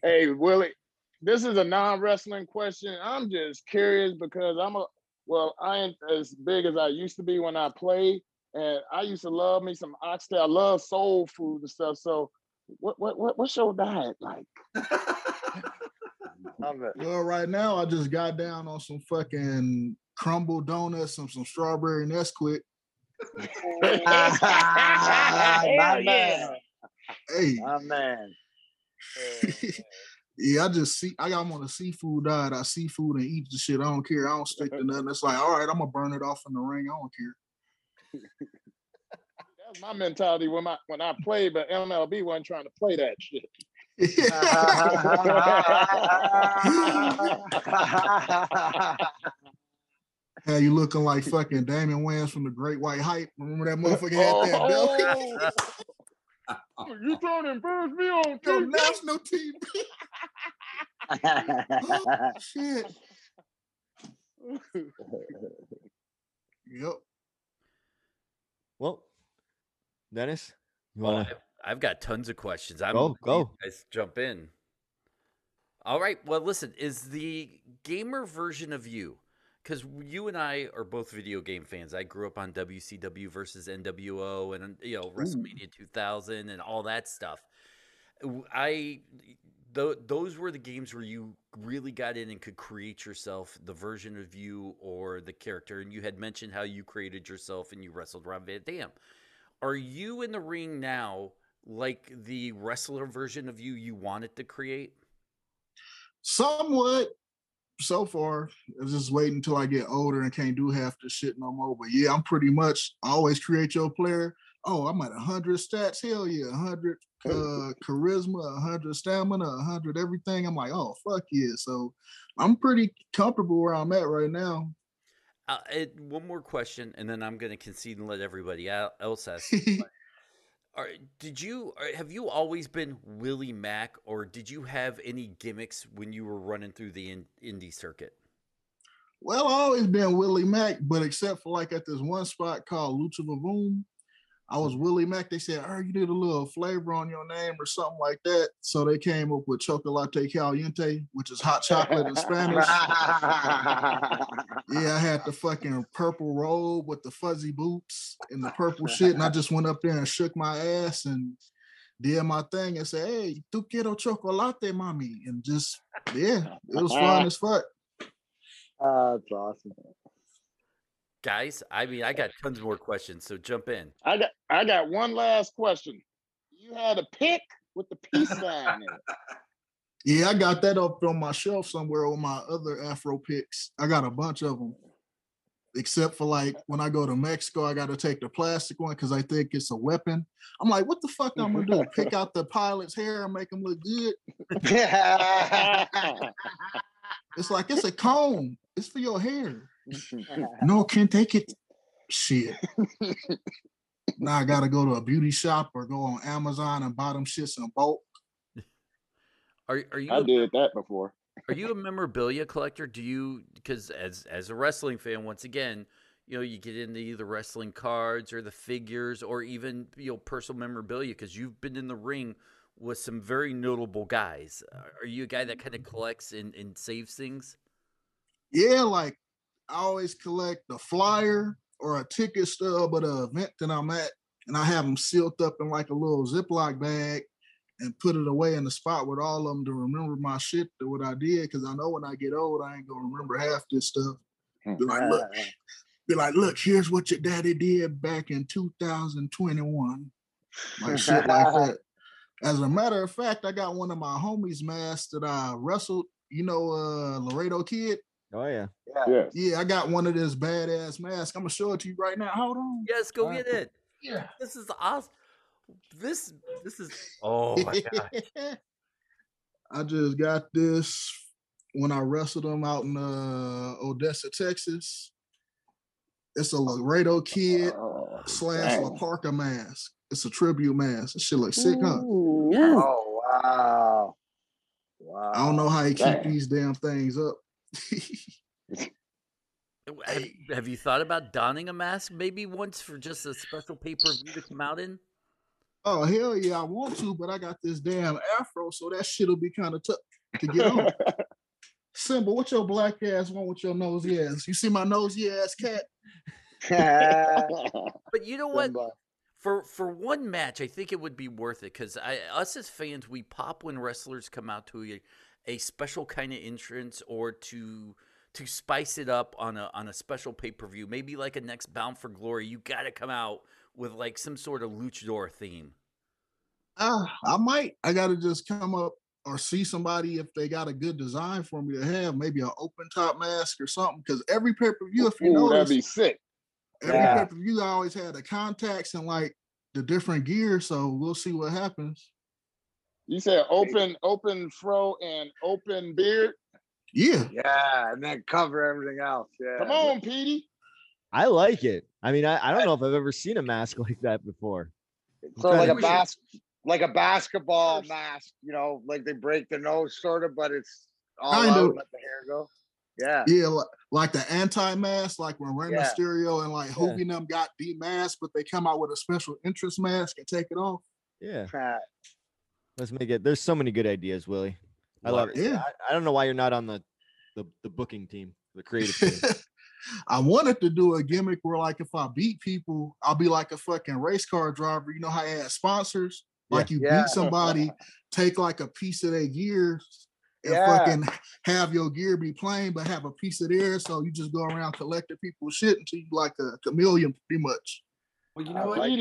Hey, Willie, this is a non-wrestling question. I'm just curious because I'm a well, I ain't as big as I used to be when I played, and I used to love me some oxtail. I love soul food and stuff. So, what what what what's your diet like? Love it. Well, right now I just got down on some fucking crumble donuts and some strawberry Nesquik. My Hell man. yeah. Hey, My man. yeah, I just see I got on a seafood diet. I see food and eat the shit. I don't care. I don't stick to nothing. It's like, all right, I'm gonna burn it off in the ring. I don't care. That's my mentality when I when I played, but MLB wasn't trying to play that shit. Had you looking like fucking Damon Wayans from the Great White Hype. Remember that motherfucker had that belly? Oh. You trying to embarrass me on Yo, TV? national TV. oh, shit. Yep. Well, Dennis, you Well, want I've, I've got tons of questions. I'm Go, go. you Guys, jump in. All right. Well, listen. Is the gamer version of you? Because you and I are both video game fans. I grew up on WCW versus NWO and uh, you know WrestleMania 2000 and all that stuff. I th- those were the games where you really got in and could create yourself the version of you or the character. And you had mentioned how you created yourself and you wrestled Rob Van Dam. Are you in the ring now like the wrestler version of you you wanted to create? Somewhat so far. I'm just waiting until I get older and can't do half the shit no more. But yeah, I'm pretty much I always create your player. Oh, I'm at 100 stats. Hell yeah, 100 uh, charisma, 100 stamina, 100 everything. I'm like, oh, fuck yeah. So I'm pretty comfortable where I'm at right now. Uh, and one more question, and then I'm going to concede and let everybody else ask. Are, did you uh, have you always been Willie Mack, or did you have any gimmicks when you were running through the in, indie circuit? Well, I always been Willie Mack, but except for like at this one spot called Lucha Vavoom, I was Willie Mack. They said, "Oh, you did a little flavor on your name or something like that." So they came up with Chocolate Caliente, which is hot chocolate in Spanish. Yeah, I had the fucking purple robe with the fuzzy boots and the purple shit, and I just went up there and shook my ass and did my thing and said, "Hey, tu quiero chocolate, mommy," and just yeah, it was fun as fuck. Ah, that's awesome. Guys, I mean, I got tons more questions, so jump in. I got I got one last question. You had a pick with the peace sign in it. Yeah, I got that up on my shelf somewhere with my other Afro picks. I got a bunch of them. Except for like when I go to Mexico, I got to take the plastic one because I think it's a weapon. I'm like, what the fuck I'm gonna do? Pick out the pilot's hair and make him look good? It's like it's a comb. It's for your hair. No, can't take it. Shit. now I gotta go to a beauty shop or go on Amazon and buy them shits in bulk. Are are you I a- did that before. Are you a memorabilia collector? Do you because as as a wrestling fan, once again, you know, you get into either wrestling cards or the figures or even you know personal memorabilia because you've been in the ring with some very notable guys. Uh, Are you a guy that kind of collects and, and saves things? Yeah, like I always collect the flyer or a ticket stub at an event that I'm at, and I have them sealed up in like a little Ziploc bag. and put it away in the spot with all of them to remember my shit to what I did. Because I know when I get old, I ain't gonna remember half this stuff. Be like, look, be like, look, here's what your daddy did back in 2021. Like shit like that. As a matter of fact, I got one of my homies masks that I wrestled. You know, uh Laredo Kid. Oh yeah. Yeah. Yeah, I got one of this badass mask. I'm gonna show it to you right now. Hold on. Yes, go All get right. it. Yeah. This is awesome. This this is oh my god. I just got this when I wrestled them out in uh, Odessa, Texas. It's a Laredo Kid Oh, slash La dang. Parka mask. It's a tribute mask. This shit looks sick, huh? Ooh. Yes. Oh wow. Wow. I don't know how you keep these damn things up. Have, have you thought about donning a mask maybe once for just a special pay per view to come out in? oh hell yeah, I want to, but I got this damn afro, so that shit'll be kind of tough to get on. Simba, what your black ass want with your nosy ass? You see my nosy ass cat? But you know what? Simba. For for one match, I think it would be worth it because I us as fans we pop when wrestlers come out to a, a special kind of entrance or to to spice it up on a on a special pay per view. Maybe like a next Bound for Glory, you got to come out with like some sort of luchador theme. Ah, I might. I gotta just come up or see somebody if they got a good design for me to have, maybe an open top mask or something. Because every pay per view, if you Ooh, that'd notice, be sick. every Yeah. pay per view, I always had the contacts and like the different gear. So we'll see what happens. You said open, open fro and open beard. Yeah, Yeah, and then cover everything else. Yeah. Come on, Petey. I like it. I mean, I, I don't know if I've ever seen a mask like that before. So like a we should- bas- like a basketball mask, you know, like they break the nose sort of, but it's all Kind out, of. let the hair go. Yeah. yeah, like, like the anti mask, like when Rey Yeah. Mysterio and like Yeah. Juvi and them got demasked, but they come out with a special interest mask and take it off. Yeah, let's make it. There's so many good ideas, Willie. I love it. Yeah. I, I don't know why you're not on the the, the booking team, the creative team. I wanted to do a gimmick where, like, if I beat people, I'll be like a fucking race car driver. You know how I had sponsors? Like, you Yeah. beat somebody, take like a piece of their gear and Yeah. fucking have your gear be plain, but have a piece of theirs. So you just go around collecting people's shit until you like a chameleon, pretty much. Well, you I know what? like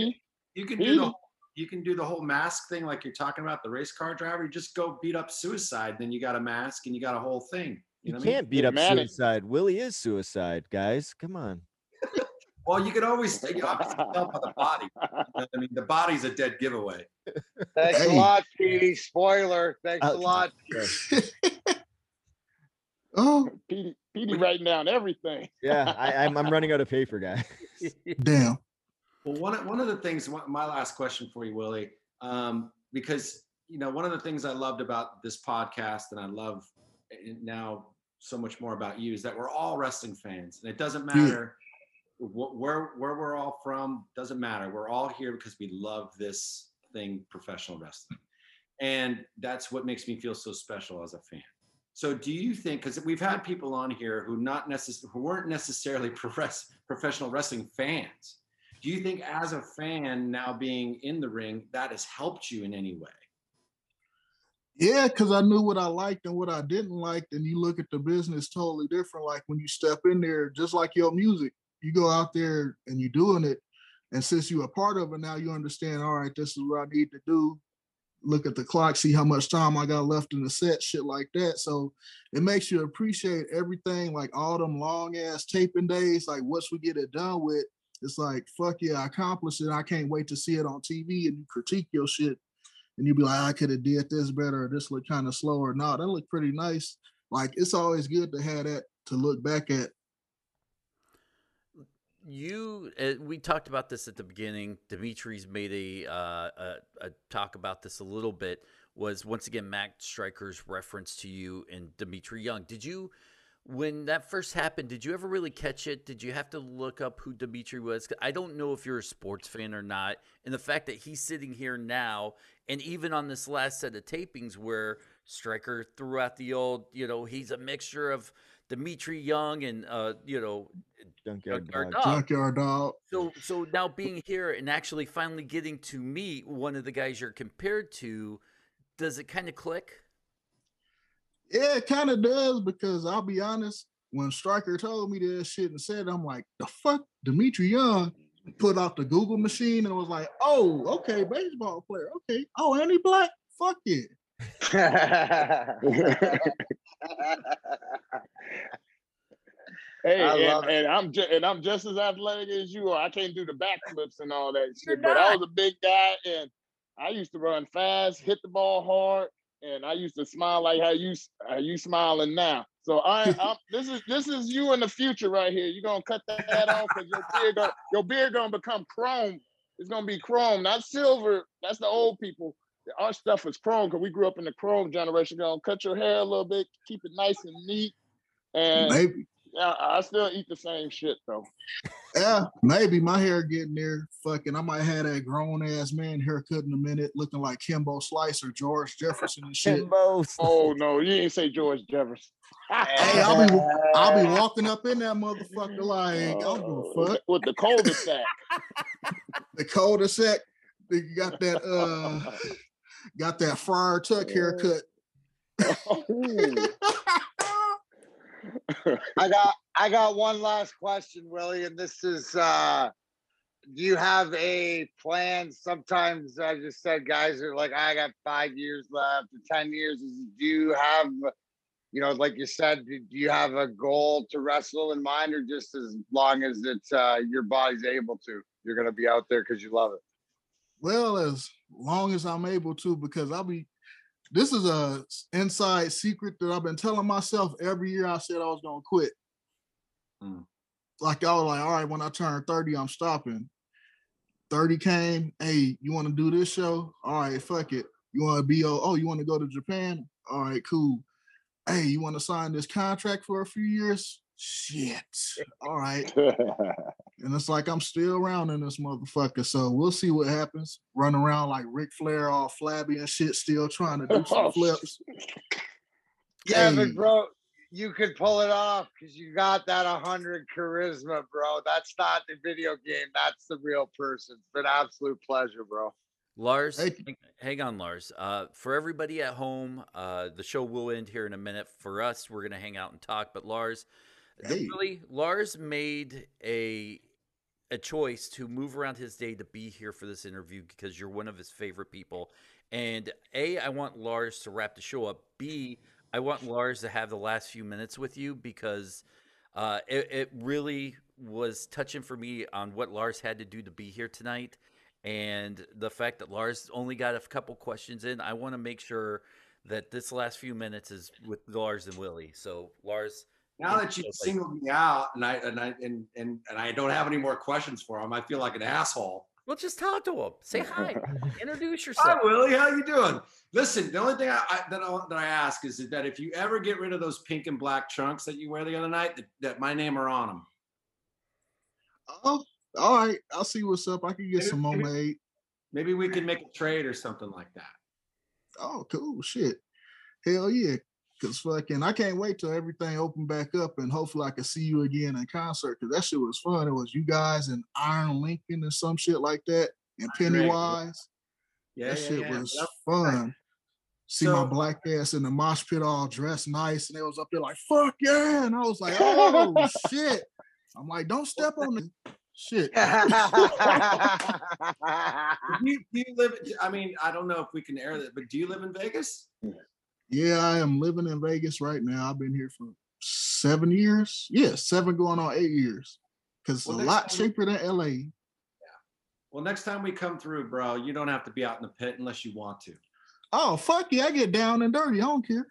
You, can do the whole- you can do the whole mask thing like you're talking about the race car driver. You just go beat up suicide, then you got a mask and you got a whole thing. You You know what I mean? can't beat up Manic. suicide. Willie is suicide, guys. Come on. Well, you can always you obviously tell by the body. You know what I mean, the body's a dead giveaway. Thanks Hey. a lot, Petey. Spoiler. Thanks Uh, a lot. oh, Petey, Petey writing down everything. Yeah, I, I'm I'm running out of paper, guys. damn. Well, one of, one of the things, my last question for you, Willie, um, because you know one of the things I loved about this podcast, and I love now so much more about you, is that we're all wrestling fans, and it doesn't matter wh- where where we're all from. Doesn't matter. We're all here because we love this thing, professional wrestling, and that's what makes me feel so special as a fan. So, do you think? Because we've had people on here who not necess- who weren't necessarily profess- professional wrestling fans. Do you think, as a fan now being in the ring, that has helped you in any way? Yeah, because I knew what I liked and what I didn't like. And you look at the business totally different. Like when you step in there, just like your music, you go out there and you're doing it. And since you're a part of it now, you understand, all right, this is what I need to do. Look at the clock, see how much time I got left in the set, shit like that. So it makes you appreciate everything, like all them long ass taping days. Like once we get it done with, it's like, fuck yeah, I accomplished it. I can't wait to see it on TV and you critique your shit and you'd be like, I could have did this better, or this looked kind of slower. No, that looked pretty nice. Like it's always good to have that to look back at. you uh, we talked about this at the beginning Dmitri's made a, uh, a, a talk about this a little bit was once again Matt Striker's reference to you and Dmitri young did you when that first happened did you ever really catch it did you have to look up who Dmitri was? i don't know if you're a sports fan or not and the fact that he's sitting here now and even on this last set of tapings where striker threw out the old you know he's a mixture of Dmitri young and uh you know Junkyard Junkyard dog. Dog. Junkyard dog. so so now being here and actually finally getting to meet one of the guys you're compared to, does it kind of click? Yeah, it kind of does because I'll be honest. When Striker told me this shit and said, I'm like, the fuck, Dmitri Young mm-hmm. put out the Google machine and was like, oh, okay, baseball player, okay. Oh, and he black? Fuck it. Hey, and, and I'm just and I'm just as athletic as you are. I can't do the backflips and all that You're shit, but I was a big guy and I used to run fast, hit the ball hard, and I used to smile like how you how you smiling now. So I, I'm this is this is you in the future right here. You're gonna cut that off because your beard gonna, your beard gonna become chrome. It's gonna be chrome, not silver. That's the old people. Our stuff is chrome because we grew up in the chrome generation. You're gonna cut your hair a little bit, keep it nice and neat, and Maybe. Yeah, I still eat the same shit though. Yeah, maybe my hair getting there. Fucking, I might have had that grown ass man haircut in a minute, looking like Kimbo Slice or George Jefferson and shit. Kimbo. Oh no, you ain't say George Jefferson. Hey, I'll be I'll be walking up in that motherfucker like I don't give Oh, a fuck. with the cul-de-sac. The cul-de-sac, they got that uh got that friar tuck haircut. I got I got one last question, Willie, and this is uh do you have a plan? Sometimes I just said guys are like, I got five years left or 10 years. Do you have you know, like you said, do you have a goal to wrestle in mind, or just as long as it's uh your body's able to, you're gonna be out there because you love it? Well, as long as I'm able to, because I'll be this is a inside secret that I've been telling myself every year I said I was gonna quit. Hmm. Like I was like, all right, when I turn 30, I'm stopping. 30 came, hey, you want to do this show? All right, fuck it. You want to be oh, oh, you want to go to Japan? All right, cool. Hey, you want to sign this contract for a few years? Shit. All right. And it's like I'm still around in this motherfucker. So we'll see what happens. Run around like Ric Flair, all flabby and shit, still trying to do some Oh, flips. Yeah, but Hey. bro, you could pull it off because you got that 100 charisma, bro. That's not the video game. That's the real person. It's been an absolute pleasure, bro. Lars, Thank you. hang- hang on, Lars. Uh, for everybody at home, uh, the show will end here in a minute. For us, we're gonna hang out and talk. But Lars, Hey. really, Lars made a a choice to move around his day to be here for this interview because you're one of his favorite people. And a, I want Lars to wrap the show up. B, I want Lars to have the last few minutes with you because uh, it, it really was touching for me on what Lars had to do to be here tonight. And the fact that Lars only got a couple questions in, I want to make sure that this last few minutes is with Lars and Willie. So, Lars, Now that you Okay. singled me out and I and I and, and and I don't have any more questions for him, I feel like an asshole. well, just talk to him. Say hi. Introduce yourself. Hi. Willie. How you doing? Listen, the only thing I, I, that, I, that I ask is that if you ever get rid of those pink and black trunks that you wear the other night, that, that my name are on them. Oh, all right. I'll see what's up. I can get some more made. Maybe we can make a trade or something like that. Oh, cool. Shit. Hell yeah. Cause fucking I can't wait till everything open back up and hopefully I can see you again in concert. Cause that shit was fun. It was you guys and Iron Lincoln and some shit like that. And Pennywise. Yeah, that yeah, shit yeah. was Yep. fun. See my black ass in the mosh pit all dressed nice, and they was up there like "fuck yeah," and I was like, "Oh shit!" I'm like, "Don't step on the shit." Do you, do you live? I mean, I don't know if we can air that, but do you live in Vegas? Yeah, I am living in Vegas right now. I've been here for seven years. Yeah, seven going on eight years. Cause it's Well, a lot time- cheaper than LA. Yeah. Well, next time we come through, bro, you don't have to be out in the pit unless you want to. Oh fuck yeah, I get down and dirty. I don't care.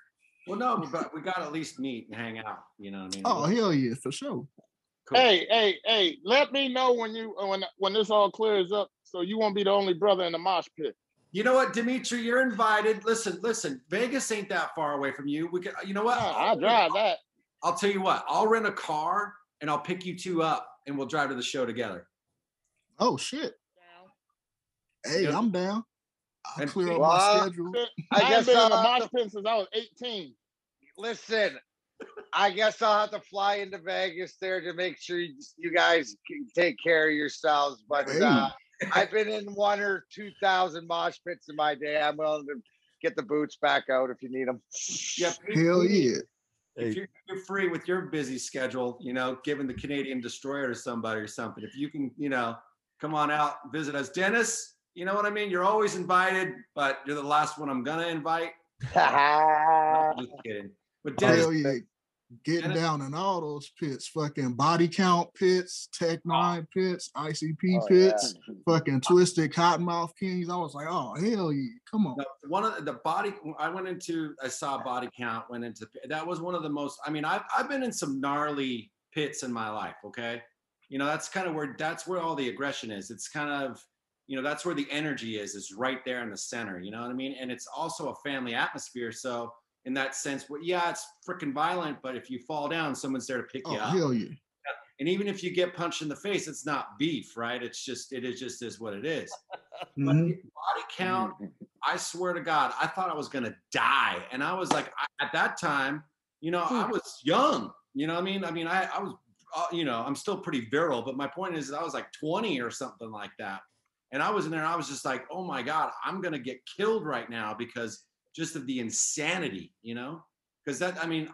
Well, no, but we got to at least meet and hang out. You know what I mean? Oh hell yeah, for sure. Cool. Hey, hey, hey! Let me know when you when when this all clears up, so you won't be the only brother in the mosh pit. You know what, Dmitri, you're invited. Listen, listen. Vegas ain't that far away from you. We can. You know what? Ah, I'll drive that. I'll tell you what. I'll rent a car and I'll pick you two up and we'll drive to the show together. Oh shit. Hey, Yeah. I'm down. I'll And clear up Well, my schedule. I I, guess been in I'll a mosh pit since I was 18. Listen, I guess I'll have to fly into Vegas there to make sure you, you guys can take care of yourselves. But Hey. uh, I've been in one or two thousand mosh pits in my day. I'm willing to get the boots back out if you need them. Yeah, Hell yeah. If Hey. you're, you're free with your busy schedule, you know, giving the Canadian destroyer to somebody or something, if you can, you know, come on out, visit us. Dennis, you know what I mean? You're always invited, but you're the last one I'm gonna invite. I'm just kidding. But Dennis, yeah. Getting Dennis- down in all those pits, fucking body count pits, Tech oh. Nine pits, ICP Oh, pits, fucking Twiztid Cottonmouth Kings. I was like, oh hell yeah, come on. No, one of the, the body I went into, I saw body count, went into that was one of the most. I mean, I've I've been in some gnarly pits in my life. Okay, you know that's kind of where that's where all the aggression is. It's kind of you know that's where the energy is is right there in the center. You know what I mean? And it's also a family atmosphere. So in that sense, well, yeah, it's freaking violent, but if you fall down, someone's there to pick Oh you up. hell yeah. And even if you get punched in the face, it's not beef, right? It's just it is just is what it is. But Mhm. body count, I swear to God, I thought I was gonna die, and I was like, I, at that time, you know, I was young. You know, what I mean, I mean, I, I was, uh, you know, I'm still pretty virile, but my point is, I was like 20 or something like that, and I was in there, and I was just like, oh my God, I'm gonna get killed right now because just of the insanity, you know, because that, I mean,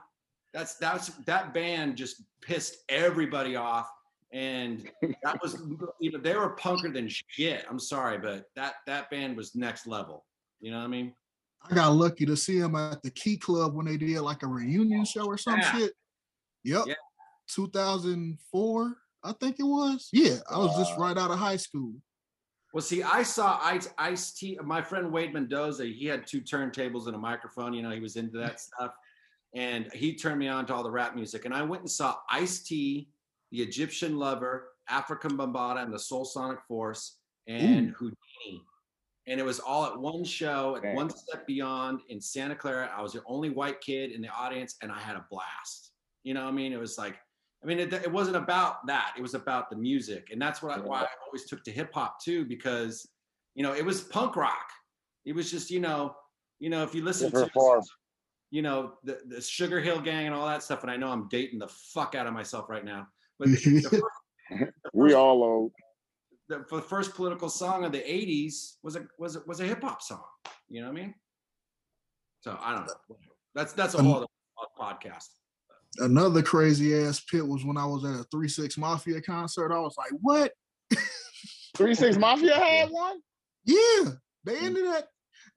that's that's that band just pissed everybody off. And that was, you know, they were punker than shit. I'm sorry, but that that band was next level. You know what I mean? I got lucky to see them at the Key Club when they did like a reunion show or some Yeah. shit. Yep. Yeah. 2004, I think it was. Yeah, I was just uh. right out of high school. Well, see, I saw Ice Ice T. My friend Wade Mendoza. He had two turntables and a microphone. You know, he was into that stuff, and he turned me on to all the rap music. And I went and saw Ice T, the Egyptian Lover, Afrika Bambaataa, and the Soul Sonic Force, and Whodini. And it was all at one show at Damn. one step beyond in Santa Clara. I was the only white kid in the audience, and I had a blast. You know, what I mean, it was like, I mean, it, it wasn't about that. It was about the music, and that's what I, why I always took to hip hop too, because you know it was punk rock. It was just you know, you know, if you listen Different to form. you know the, the Sugar Hill Gang and all that stuff, and I know I'm dating the fuck out of myself right now, but the, the first, We all old. the, for the first political song of the '80s was a was a, was a hip hop song. You know what I mean? So I don't know. That's that's a Um, whole other podcast. Another crazy ass pit was when I was at a 3 6 Mafia concert. I was like, what? Three Six Mafia had one. Yeah, they hmm. ended that.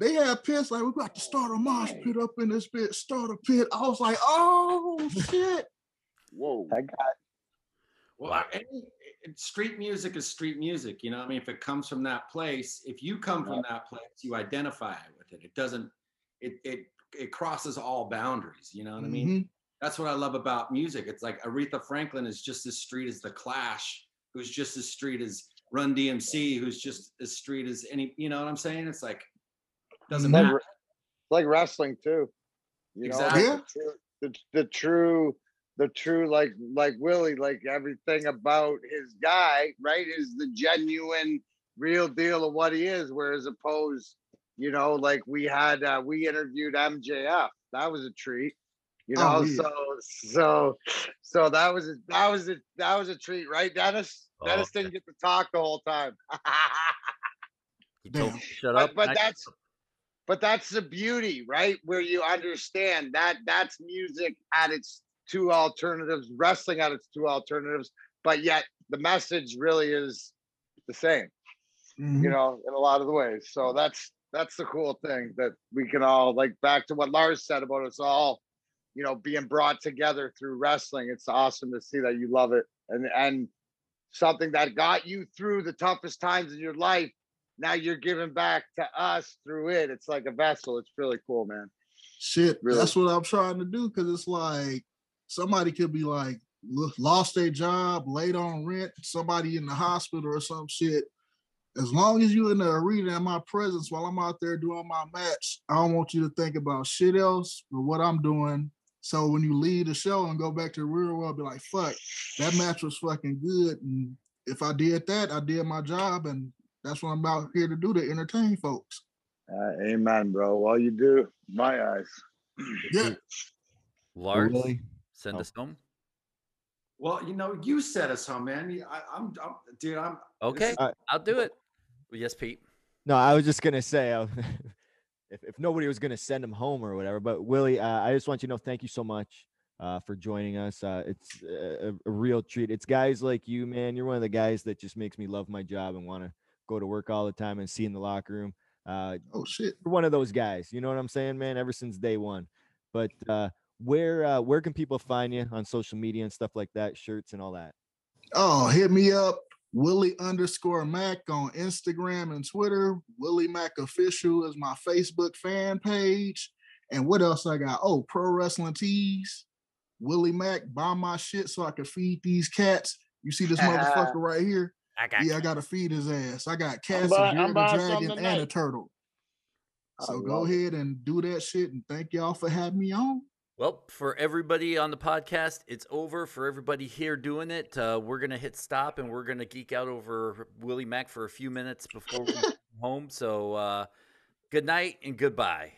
They had pits like we got to start a mosh pit up in this pit, start a pit. I was like, oh shit. Whoa. I got Well, Wow. any, street music is street music. You know, what I mean, if it comes from that place, if you come from that place, you identify with it. It doesn't. It it it crosses all boundaries. You know what I mean? Mm-hmm. That's what I love about music. It's like Aretha Franklin is just as street as The Clash, who's just as street as Run DMC, who's just as street as any. You know what I'm saying? It's like doesn't Like, matter. re- like wrestling too. You Exactly. like the, true, the, the true, the true, like like Willie, like everything about his guy, right, is the genuine, real deal of what he is. Whereas opposed, you know, like we had, uh, we interviewed MJF. That was a treat. You know, Oh, yeah. so so so that was a, that was a that was a treat, right, Dennis? Oh, Dennis didn't get to talk the whole time. He told me to shut but, up. but and I- that's but that's the beauty right where you understand that that's music at its two alternatives wrestling at its two alternatives but yet the message really is the same Mhm. you know in a lot of the ways so that's that's the cool thing that we can all like back to what lars said about us all you know being brought together through wrestling it's awesome to see that you love it and and something that got you through the toughest times in your life now you're giving back to us through it it's like a vessel it's really cool man Shit, Really? that's what I'm trying to do because it's like somebody could be like lost their job, late on rent, somebody in the hospital or some shit. As long as you're in the arena in my presence while I'm out there doing my match, I don't want you to think about shit else but what I'm doing. So when you leave the show and go back to the real world, be like, fuck, that match was fucking good. And if I did that, I did my job. And that's what I'm out here to do to entertain folks. uh, amen bro well you do my eyes Yeah. Lars, Really? send Oh. us home. Well, you know, you set us home, man. I, I'm, I'm, dude. I'm Okay, is- I'll do it. Yes, Pete. No, I was just gonna say, if, if nobody was going to send him home or whatever. But Willie, uh, I just want you to know, thank you so much uh, for joining us. Uh, it's a, a real treat. It's guys like you, man. You're one of the guys that just makes me love my job and want to go to work all the time and see in the locker room. Uh, oh shit, you're one of those guys. You know what I'm saying, man? Ever since day one. But uh, where uh, where can people find you on social media and stuff like that, shirts and all that? Oh, hit me up, Willie underscore Mack on Instagram and Twitter. Willie Mack official is my Facebook fan page. And what else I got? Oh, pro wrestling tees. Willie Mack, buy my shit so I can feed these cats. You see this motherfucker right here? I got yeah, I gotta feed his ass. I got cats, a dragon, and a turtle. So go ahead and do that shit and thank y'all for having me on. Well, for everybody on the podcast, it's over. For everybody here doing it, uh, we're gonna hit stop and we're gonna geek out over Willie Mack for a few minutes before we come home. So, uh, good night and goodbye.